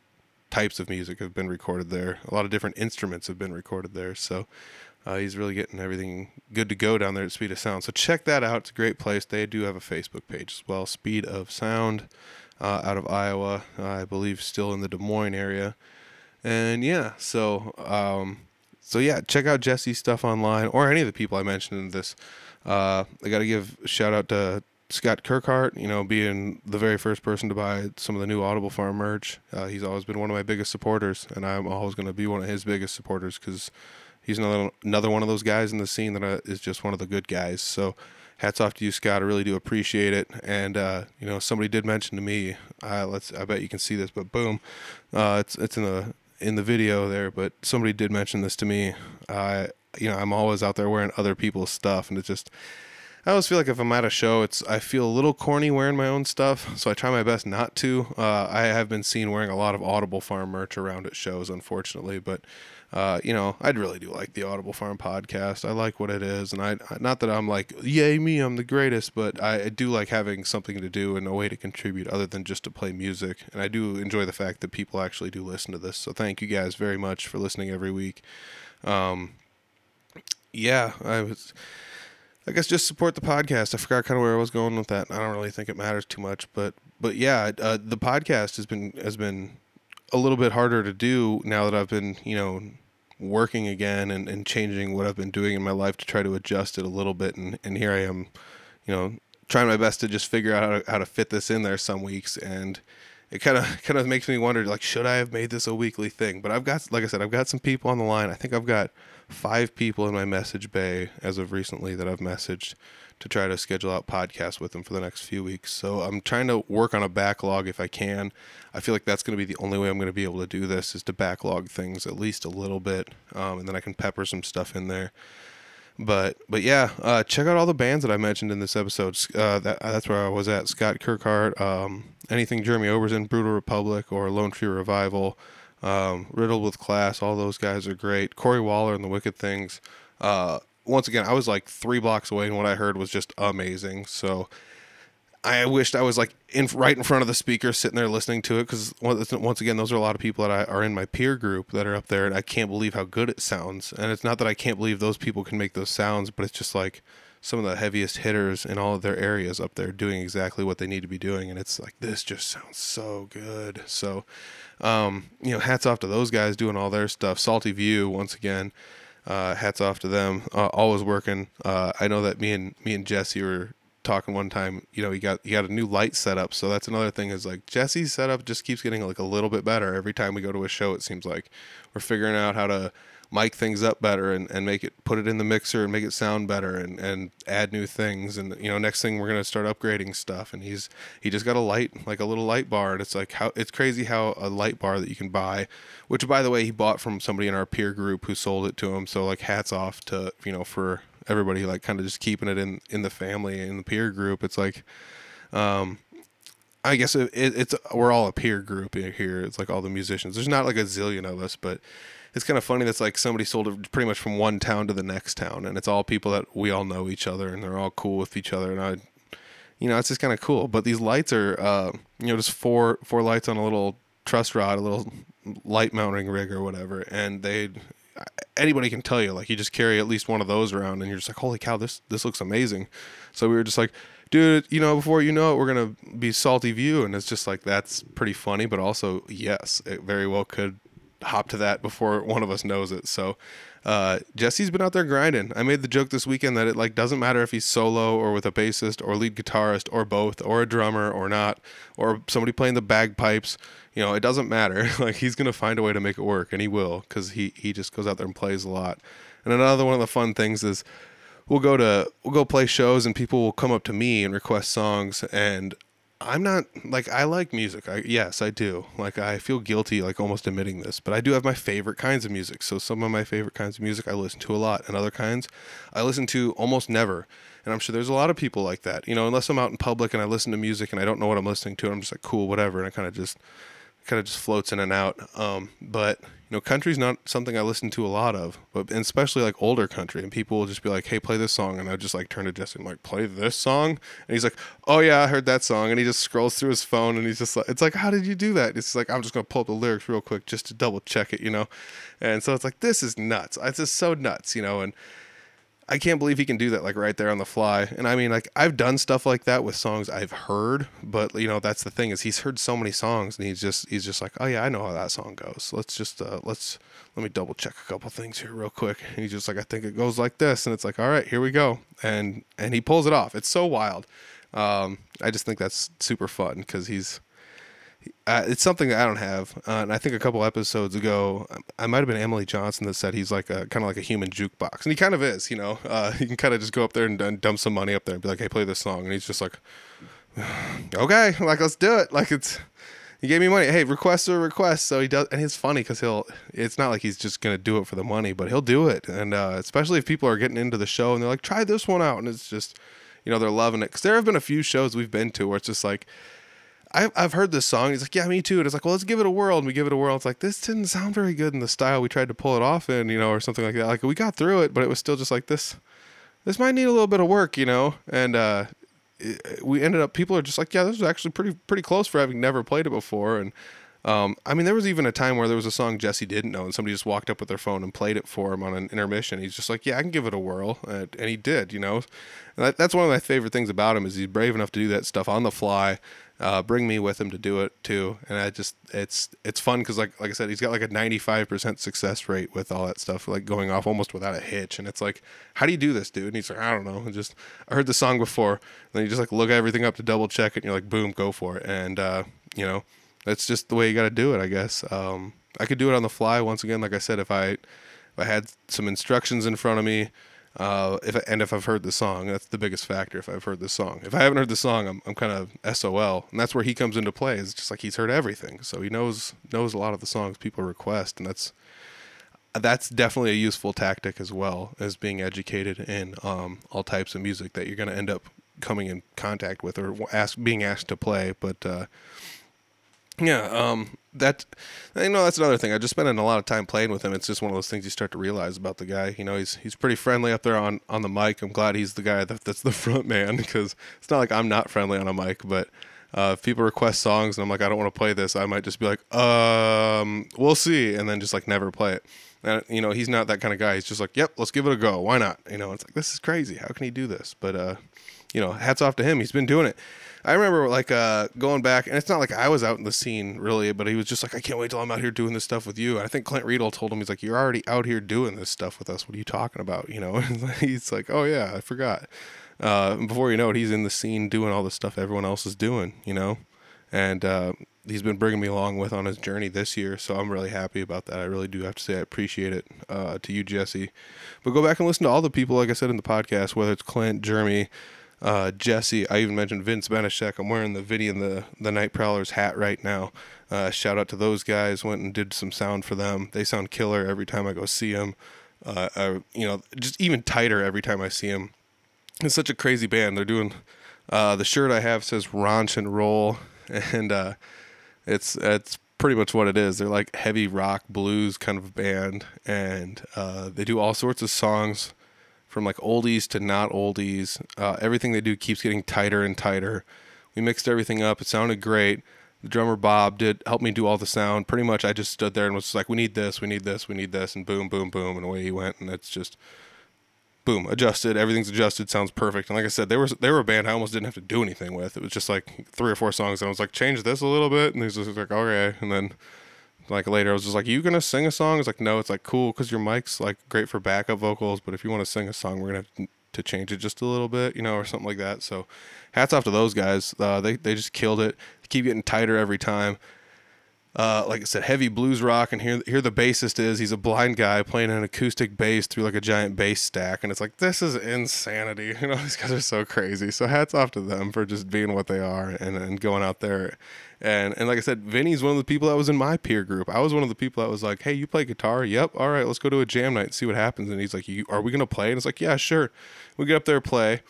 types of music have been recorded there. A lot of different instruments have been recorded there. So uh, he's really getting everything good to go down there at Speed of Sound. So check that out. It's a great place. They do have a Facebook page as well. Speed of Sound uh, out of Iowa, I believe, still in the Des Moines area. And yeah, so um, so yeah, check out Jesse's stuff online or any of the people I mentioned in this. Uh, I got to give shout out to Scott Kirkhart, you know, being the very first person to buy some of the new Audible Farm merch. Uh, he's always been one of my biggest supporters, and I'm always going to be one of his biggest supporters because he's another another one of those guys in the scene that uh, just one of the good guys. So, hats off to you, Scott. I really do appreciate it. And uh, you know, somebody did mention to me, uh, let's I bet you can see this, but boom, uh, it's it's in the in the video there, but somebody did mention this to me. I, you know, I'm always out there wearing other people's stuff, and it's just, I always feel like if I'm at a show, it's I feel a little corny wearing my own stuff, so I try my best not to. Uh, I have been seen wearing a lot of Audible Farm merch around at shows, unfortunately, but uh, you know, I'd really do like the Audible Farm podcast. I like what it is, and I not that I'm like, yay me, I'm the greatest, but I, do like having something to do and a way to contribute other than just to play music. And I do enjoy the fact that people actually do listen to this. So thank you guys very much for listening every week. Um, yeah, I was. I guess just support the podcast. I forgot kind of where I was going with that. I don't really think it matters too much, but but yeah, uh, the podcast has been has been a little bit harder to do now that I've been, you know, working again and, and changing what I've been doing in my life to try to adjust it a little bit. And, and here I am, you know, trying my best to just figure out how to, how to fit this in there some weeks. And it kind of kind of makes me wonder, like, should I have made this a weekly thing? But I've got, like I said, I've got some people on the line. I think I've got five people in my message bay as of recently that I've messaged to try to schedule out podcasts with them for the next few weeks. So I'm trying to work on a backlog if I can. I feel like that's going to be the only way I'm going to be able to do this is to backlog things at least a little bit, um, and then I can pepper some stuff in there. But but yeah, uh, check out all the bands that I mentioned in this episode. Uh, that, that's where I was at. Scott Kirkhart, um, anything Jeremy Overson, Brutal Republic, or Lone Tree Revival, um, Riddled with Class. All those guys are great. Corey Waller and the Wicked Things. Uh, once again, I was like three blocks away, and what I heard was just amazing. So I wished I was like in right in front of the speaker, sitting there listening to it, because once again, those are a lot of people that I, are in my peer group that are up there, and I can't believe how good it sounds. And it's not that I can't believe those people can make those sounds, but it's just like some of the heaviest hitters in all of their areas up there doing exactly what they need to be doing, and it's like this just sounds so good. So, um, you know, hats off to those guys doing all their stuff. Salty View once again uh, hats off to them. Uh, always working. Uh, I know that me and me and Jesse were talking one time. You know, he got he got a new light setup, so that's another thing. Is like Jesse's setup just keeps getting like a little bit better every time we go to a show. It seems like we're figuring out how to mic things up better and, and make it put it in the mixer and make it sound better and, and add new things. And you know next thing we're gonna start upgrading stuff. And he's he just got a light like a little light bar. And it's like how it's crazy how a light bar that you can buy which by the way he bought from somebody in our peer group who sold it to him. So like hats off to you know for everybody like kind of just keeping it in in the family in the peer group. It's like um I guess it, it, it's we're all a peer group here. It's like all the musicians. There's not like a zillion of us, but it's kind of funny that's like somebody sold it pretty much from one town to the next town, and it's all people that we all know each other, and they're all cool with each other, and I, you know, it's just kind of cool. But these lights are, uh, you know, just four four lights on a little truss rod, a little light mounting rig or whatever, and they anybody can tell you like you just carry at least one of those around and you're just like holy cow this this looks amazing so we were just like dude you know before you know it we're gonna be salty view and it's just like that's pretty funny but also yes it very well could hop to that before one of us knows it so uh, jesse's been out there grinding i made the joke this weekend that it like doesn't matter if he's solo or with a bassist or lead guitarist or both or a drummer or not or somebody playing the bagpipes you know, it doesn't matter. like he's gonna find a way to make it work, and he will, because he he just goes out there and plays a lot. And another one of the fun things is we'll go to we'll go play shows, and people will come up to me and request songs, and I'm not like I like music. I yes, I do. Like I feel guilty like almost admitting this, but I do have my favorite kinds of music. So some of my favorite kinds of music I listen to a lot, and other kinds I listen to almost never. And I'm sure there's a lot of people like that. You know, unless I'm out in public and I listen to music and I don't know what I'm listening to, I'm just like cool, whatever, and I kind of just kind of just floats in and out. Um, but you know, country's not something I listen to a lot of, but especially like older country. And people will just be like, "Hey, play this song," and I just like turn to and like, "Play this song," and he's like, "Oh yeah, I heard that song," and he just scrolls through his phone and he's just like, "It's like, how did you do that?" It's like I'm just gonna pull up the lyrics real quick just to double check it, you know. And so it's like this is nuts. It's just so nuts, you know, and I can't believe he can do that like right there on the fly. And I mean, like I've done stuff like that with songs I've heard, but you know that's the thing is he's heard so many songs and he's just he's just like, oh yeah, I know how that song goes. Let's just uh, let's let me double check a couple things here real quick. And he's just like, I think it goes like this, and it's like, all right, here we go, and and he pulls it off. It's so wild. Um, I just think that's super fun because he's uh, it's something I don't have, uh, and I think a couple episodes ago, I might have been Emily Johnson that said he's like a kind of like a human jukebox, and he kind of is. You know, uh, he can kind of just go up there and, and, dump some money up there and be like, "Hey, play this song," and he's just like, "Okay, like let's do it." Like it's he gave me money. Hey, request a request. So he does, and it's funny because he'll. It's not like he's just gonna do it for the money, but he'll do it, and uh, especially if people are getting into the show and they're like, "Try this one out," and it's just, you know, they're loving it. Because there have been a few shows we've been to where it's just like I've, I've heard this song. He's like, yeah, me too. And it's like, well, let's give it a whirl. And we give it a whirl. It's like, this didn't sound very good in the style we tried to pull it off in, you know, or something like that. Like we got through it, but it was still just like this, this might need a little bit of work, you know? And, uh, it, we ended up, people are just like, yeah, this was actually pretty, pretty close for having never played it before. And, um, I mean, there was even a time where there was a song Jesse didn't know, and somebody just walked up with their phone and played it for him on an intermission. He's just like, "Yeah, I can give it a whirl," and, and he did. You know, that, that's one of my favorite things about him is he's brave enough to do that stuff on the fly, uh, bring me with him to do it too. And I just it's it's fun because like like I said, he's got like a ninety five percent success rate with all that stuff, like going off almost without a hitch. And it's like, how do you do this, dude? And he's like, I don't know. And just I heard the song before, and then you just like look everything up to double check it, and you're like, boom, go for it. And uh, you know, that's just the way you got to do it, I guess. Um, I could do it on the fly once again, like I said, if I if I had some instructions in front of me uh, if and if I've heard the song, that's the biggest factor. If I've heard the song, if I haven't heard the song, I'm I'm kind of SOL, and that's where he comes into play. It's just like he's heard everything, so he knows knows a lot of the songs people request, and that's that's definitely a useful tactic as well as being educated in um, all types of music that you're going to end up coming in contact with or ask being asked to play. But uh, yeah, um, that you know that's another thing. I just spending a lot of time playing with him. It's just one of those things you start to realize about the guy. You know, he's he's pretty friendly up there on on the mic. I'm glad he's the guy that, that's the front man because it's not like I'm not friendly on a mic, but. Uh, if people request songs and I'm like, I don't want to play this, I might just be like, um, we'll see, and then just like never play it. And you know, he's not that kind of guy. He's just like, yep, let's give it a go. Why not? You know, it's like this is crazy. How can he do this? But uh, you know, hats off to him. He's been doing it. I remember like uh, going back, and it's not like I was out in the scene really, but he was just like, I can't wait till I'm out here doing this stuff with you. And I think Clint Riedel told him, he's like, You're already out here doing this stuff with us. What are you talking about? You know, he's like, Oh yeah, I forgot. Uh, before you know it, he's in the scene doing all the stuff everyone else is doing. You know, and uh, he's been bringing me along with on his journey this year. So I'm really happy about that. I really do have to say I appreciate it uh, to you, Jesse. But go back and listen to all the people, like I said in the podcast, whether it's Clint, Jeremy uh, Jesse. I even mentioned Vince Benishek. I'm wearing the Vinny and the the Night Prowlers hat right now. Uh, shout out to those guys. Went and did some sound for them. They sound killer every time I go see them. Uh, I, you know, just even tighter every time I see them. It's such a crazy band. They're doing. Uh, the shirt I have says "Raunch and Roll," and uh, it's it's pretty much what it is. They're like heavy rock blues kind of band, and uh, they do all sorts of songs from like oldies to not oldies. Uh, everything they do keeps getting tighter and tighter. We mixed everything up. It sounded great. The drummer Bob did help me do all the sound. Pretty much, I just stood there and was like, "We need this, we need this, we need this," and boom, boom, boom, and away he went. And it's just boom, adjusted. Everything's adjusted. Sounds perfect. And like I said, they were they were a band I almost didn't have to do anything with. It was just like three or four songs. And I was like, change this a little bit, and he's just like, okay. And then like later, I was just like, you gonna sing a song? It's like, no. It's like cool because your mic's like great for backup vocals, but if you want to sing a song, we're gonna have to change it just a little bit, you know, or something like that. So, hats off to those guys. Uh, they they just killed it. They keep getting tighter every time. Uh, like I said, heavy blues rock, and here here the bassist is. He's a blind guy playing an acoustic bass through like a giant bass stack, and it's like this is insanity. You know, these guys are so crazy. So hats off to them for just being what they are and, and going out there. And and like I said, Vinny's one of the people that was in my peer group. I was one of the people that was like, "Hey, you play guitar? Yep. All right, let's go to a jam night and see what happens." And he's like, "You are we gonna play?" And it's like, "Yeah, sure." We get up there, play.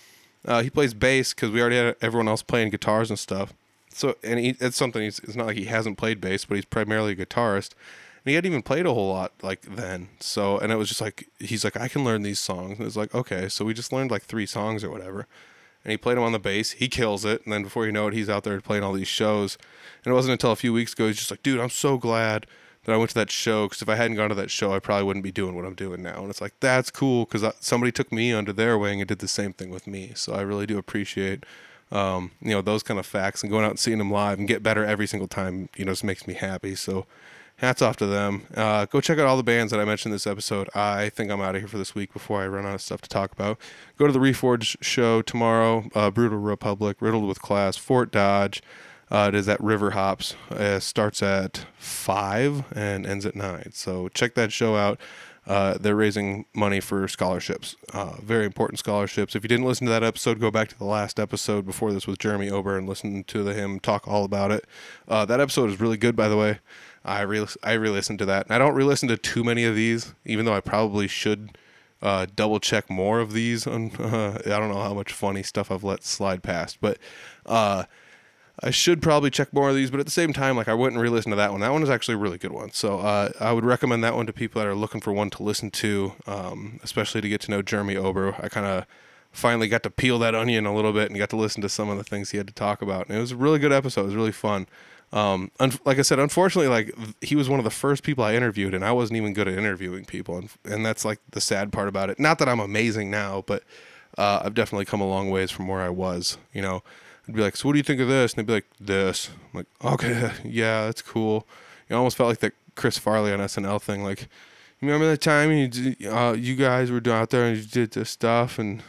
Uh, he plays bass because we already had everyone else playing guitars and stuff. So, and he, it's something. He's, it's not like he hasn't played bass, but he's primarily a guitarist, and he hadn't even played a whole lot like then. So, and it was just like he's like, I can learn these songs. And it's like, okay, so we just learned like three songs or whatever, and he played him on the bass. He kills it, and then before you know it, he's out there playing all these shows. And it wasn't until a few weeks ago he's just like, dude, I'm so glad that I went to that show because if I hadn't gone to that show, I probably wouldn't be doing what I'm doing now. And it's like that's cool because somebody took me under their wing and did the same thing with me. So I really do appreciate um, you know those kind of facts and going out and seeing them live and get better every single time you know just makes me happy so hats off to them. Uh, go check out all the bands that i mentioned this episode. I think i'm out of here for this week before i run out of stuff to talk about. Go to the reforge show tomorrow uh, brutal republic riddled with class fort dodge. Uh, it is at river hops. It starts at 5 and ends at 9 so check that show out. Uh, they're raising money for scholarships, uh, very important scholarships. If you didn't listen to that episode, go back to the last episode before this with Jeremy Ober and listen to the, him talk all about it. Uh, that episode is really good, by the way. I re I re-listened to that. And I don't re-listen to too many of these, even though I probably should uh, double check more of these. On, uh, I don't know how much funny stuff I've let slide past, but uh, I should probably check more of these, but at the same time, like I wouldn't re-listen to that one. That one is actually a really good one. So uh, I would recommend that one to people that are looking for one to listen to, um, especially to get to know Jeremy Ober. I kind of finally got to peel that onion a little bit and got to listen to some of the things he had to talk about. And it was a really good episode. It was really fun. Um, un- like I said, unfortunately, like he was one of the first people I interviewed, and I wasn't even good at interviewing people, and, and that's like the sad part about it. Not that I'm amazing now, but uh, I've definitely come a long ways from where I was. You know, I'd be like, "So what do you think of this?" And they'd be like, "This." I'm like, "Okay, yeah, that's cool." You almost felt like that Chris Farley on SNL thing. Like, remember that time you uh, you guys were out there and you did this stuff and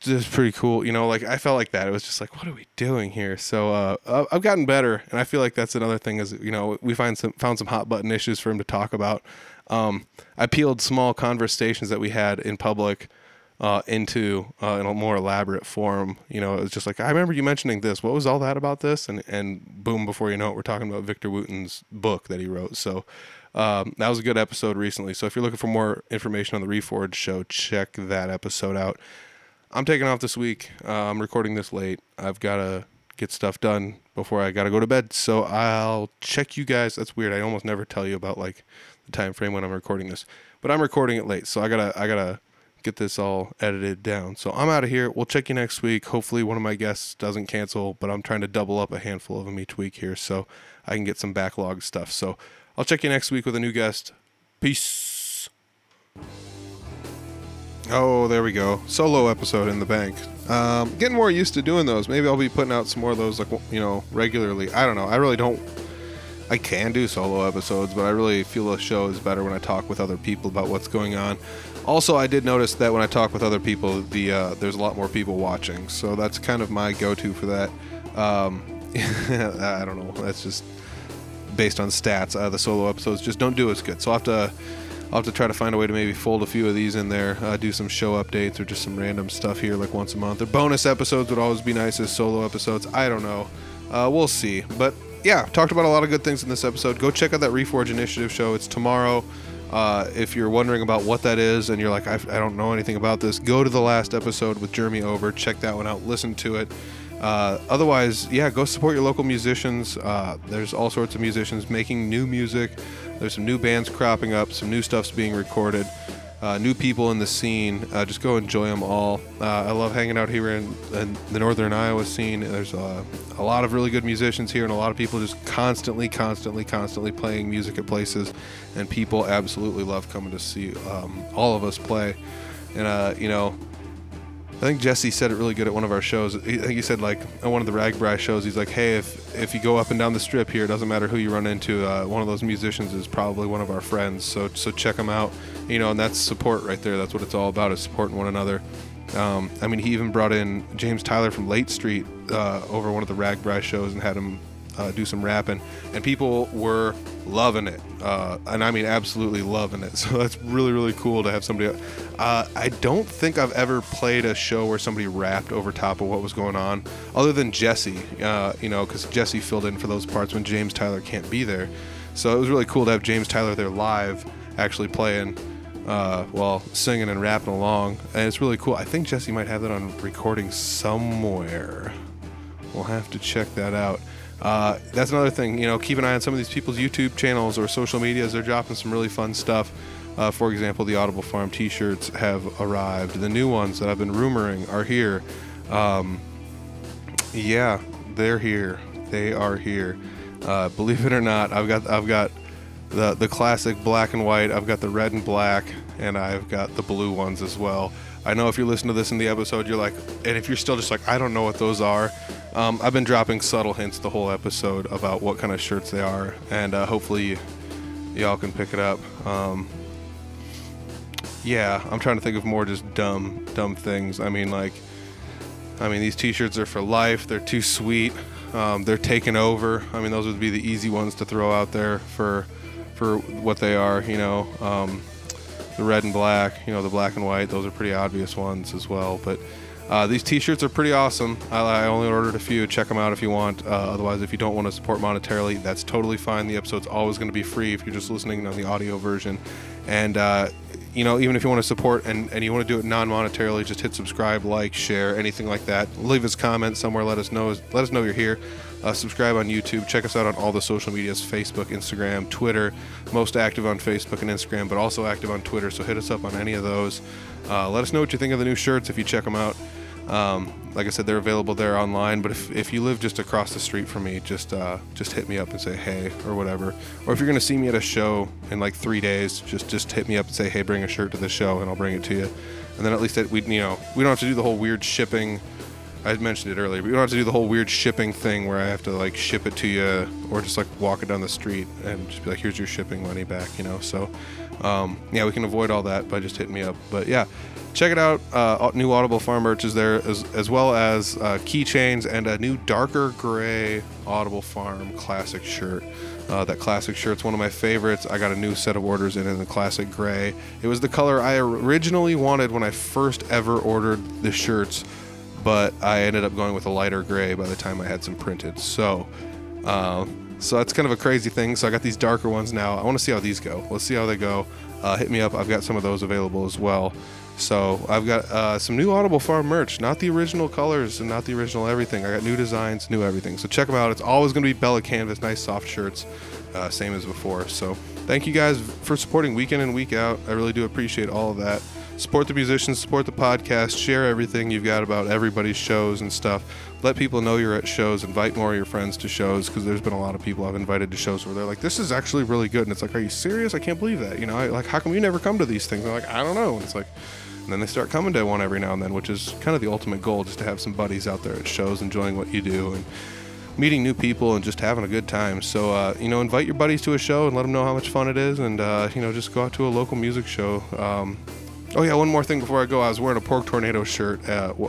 just pretty cool. You know, like I felt like that. It was just like, what are we doing here? So uh, I've gotten better, and I feel like that's another thing. Is you know we find some found some hot button issues for him to talk about. Um, I peeled small conversations that we had in public uh, into uh, in a more elaborate form. You know, it was just like I remember you mentioning this. What was all that about this? And and boom, before you know it, we're talking about Victor Wooten's book that he wrote. So um, that was a good episode recently. So if you're looking for more information on the Reforge show, check that episode out. I'm taking off this week. Uh, I'm recording this late. I've got to get stuff done before I got to go to bed. So I'll check you guys. That's weird. I almost never tell you about like the time frame when I'm recording this, but I'm recording it late. So I gotta I gotta get this all edited down. So I'm out of here. We'll check you next week. Hopefully, one of my guests doesn't cancel, but I'm trying to double up a handful of them each week here so I can get some backlog stuff. So I'll check you next week with a new guest. Peace. Oh, there we go. Solo episode in the bank. Um, getting more used to doing those. Maybe I'll be putting out some more of those, like you know, regularly. I don't know. I really don't. I can do solo episodes, but I really feel the show is better when I talk with other people about what's going on. Also, I did notice that when I talk with other people, the uh, there's a lot more people watching, so that's kind of my go-to for that. Um, I don't know. That's just based on stats. Uh, the solo episodes just don't do as good, so I'll have to I'll have to try to find a way to maybe fold a few of these in there, uh, do some show updates or just some random stuff here like once a month. Or bonus episodes would always be nice as solo episodes. I don't know. Uh, we'll see. But yeah, talked about a lot of good things in this episode. Go check out that Reforge Initiative show. It's tomorrow. Uh, if you're wondering about what that is and you're like, I, I, don't know anything about this, go to the last episode with Jeremy Ober. Check that one out. Listen to it. Uh, otherwise, yeah, go support your local musicians. Uh, there's all sorts of musicians making new music. There's some new bands cropping up, some new stuff's being recorded, uh, new people in the scene. Uh, just go enjoy them all. Uh, I love hanging out here in, in the northern Iowa scene. There's uh, a lot of really good musicians here, and a lot of people just constantly, constantly, constantly playing music at places. And people absolutely love coming to see um, all of us play. And, you know, I think Jesse said it really good at one of our shows. I think he said like on one of the RAGBRAI shows, he's like, "Hey, if if you go up and down the strip here, it doesn't matter who you run into. Uh, one of those musicians is probably one of our friends. So so check them out. You know, and that's support right there. That's what it's all about is supporting one another. Um, I mean, he even brought in James Tyler from Late Street uh, over one of the RAGBRAI shows and had him uh, do some rapping, and people were loving it, uh, and I mean absolutely loving it. So that's really really cool to have somebody. Uh, I don't think I've ever played a show where somebody rapped over top of what was going on, other than Jesse. Uh, you know, because Jesse filled in for those parts when James Tyler can't be there. So it was really cool to have James Tyler there live, actually playing. Uh, while singing and rapping along, and it's really cool. I think Jesse might have that on recording somewhere. We'll have to check that out. Uh, that's another thing. You know, keep an eye on some of these people's YouTube channels or social medias. They're dropping some really fun stuff. Uh, for example, the Audible Farm T-shirts have arrived. The new ones that I've been rumoring are here. Um, yeah, they're here. They are here. Uh, believe it or not, I've got I've got the the classic black and white. I've got the red and black, and I've got the blue ones as well. I know if you listen to this in the episode, you're like, and if you're still just like, I don't know what those are, um, I've been dropping subtle hints the whole episode about what kind of shirts they are, and uh, hopefully y'all can pick it up. Um, yeah, I'm trying to think of more just dumb, dumb things. I mean, like, I mean, these T-shirts are for life. They're too sweet. Um, they're taken over. I mean, those would be the easy ones to throw out there for for what they are. You know. Um, the red and black, you know, the black and white. Those are pretty obvious ones as well. But uh, these T-shirts are pretty awesome. I, I, only ordered a few. Check them out if you want. Uh, otherwise, if you don't want to support monetarily, that's totally fine. The episode's always going to be free if you're just listening on the audio version. And uh, you know, even if you want to support and, and you want to do it non-monetarily, just hit subscribe, like, share, anything like that. Leave us comments somewhere. Let us know. Let us know you're here. Uh, subscribe on YouTube. Check us out on all the social medias Facebook, Instagram, Twitter. Most active on Facebook and Instagram, but also active on Twitter. So hit us up on any of those. Uh, let us know what you think of the new shirts if you check them out. Um, like I said, they're available there online. But if, if you live just across the street from me, just uh, just hit me up and say hey or whatever. Or if you're gonna see me at a show in like three days, just just hit me up and say hey, bring a shirt to the show, and I'll bring it to you. And then at least we you know we don't have to do the whole weird shipping I mentioned it earlier, but you don't have to do the whole weird shipping thing where I have to like ship it to you or just like walk it down the street and just be like, here's your shipping money back, you know? So, um, yeah, we can avoid all that by just hitting me up. But yeah, check it out. Uh, new Audible Farm merch is there as, as well as uh, keychains and a new darker gray Audible Farm classic shirt. Uh, that classic shirt's one of my favorites. I got a new set of orders in in the classic gray. It was the color I originally wanted when I first ever ordered the shirts but I ended up going with a lighter gray by the time I had some printed. So, uh, so that's kind of a crazy thing. So I got these darker ones now. I want to see how these go. Let's see how they go. Uh, hit me up. I've got some of those available as well. So I've got uh, some new Audible Farm merch, not the original colors and not the original everything. I got new designs, new everything. So check them out. It's always going to be Bella Canvas, nice soft shirts, uh, same as before. So thank you guys for supporting week in and week out. I really do appreciate all of that support the musicians, support the podcast, share everything you've got about everybody's shows and stuff. Let people know you're at shows. Invite more of your friends to shows because there's been a lot of people I've invited to shows where they're like, "This is actually really good," and it's like, "Are you serious? I can't believe that." You know, I, like, how come you never come to these things? They're like, "I don't know." And it's like, and then they start coming to one every now and then, which is kind of the ultimate goal, just to have some buddies out there at shows enjoying what you do and meeting new people and just having a good time. So, uh, you know, invite your buddies to a show and let them know how much fun it is, and uh, you know, just go out to a local music show. Um, Oh yeah, one more thing before I go. I was wearing a Pork Tornado shirt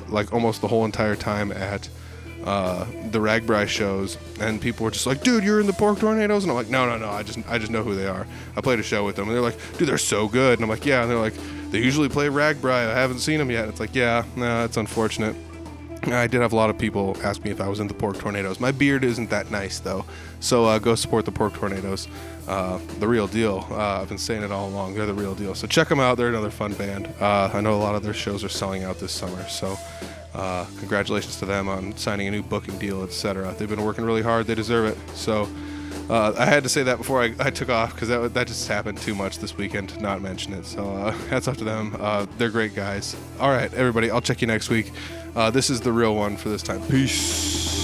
like almost the whole entire time at uh, the RAGBRAI shows, and people were just like, "Dude, you're in the Pork Tornadoes," and I'm like, "No, no, no. I just I just know who they are. I played a show with them, and they're like, "Dude, they're so good," and I'm like, "Yeah," and they're like, "They usually play RAGBRAI. I haven't seen them yet." It's like, "Yeah, no, it's unfortunate." I did have a lot of people ask me if I was in the Pork Tornadoes. My beard isn't that nice though, so uh, go support the Pork Tornadoes. Uh, the real deal. Uh, I've been saying it all along. They're the real deal. So check them out. They're another fun band. Uh, I know a lot of their shows are selling out this summer. So Uh, congratulations to them on signing a new booking deal, etc. They've been working really hard. They deserve it. So uh, I had to say that before I, I took off because that, that just happened too much this weekend to not mention it. So hats off to them. They're great guys. All right, everybody. I'll check you next week. Uh, this is the real one for this time. Peace.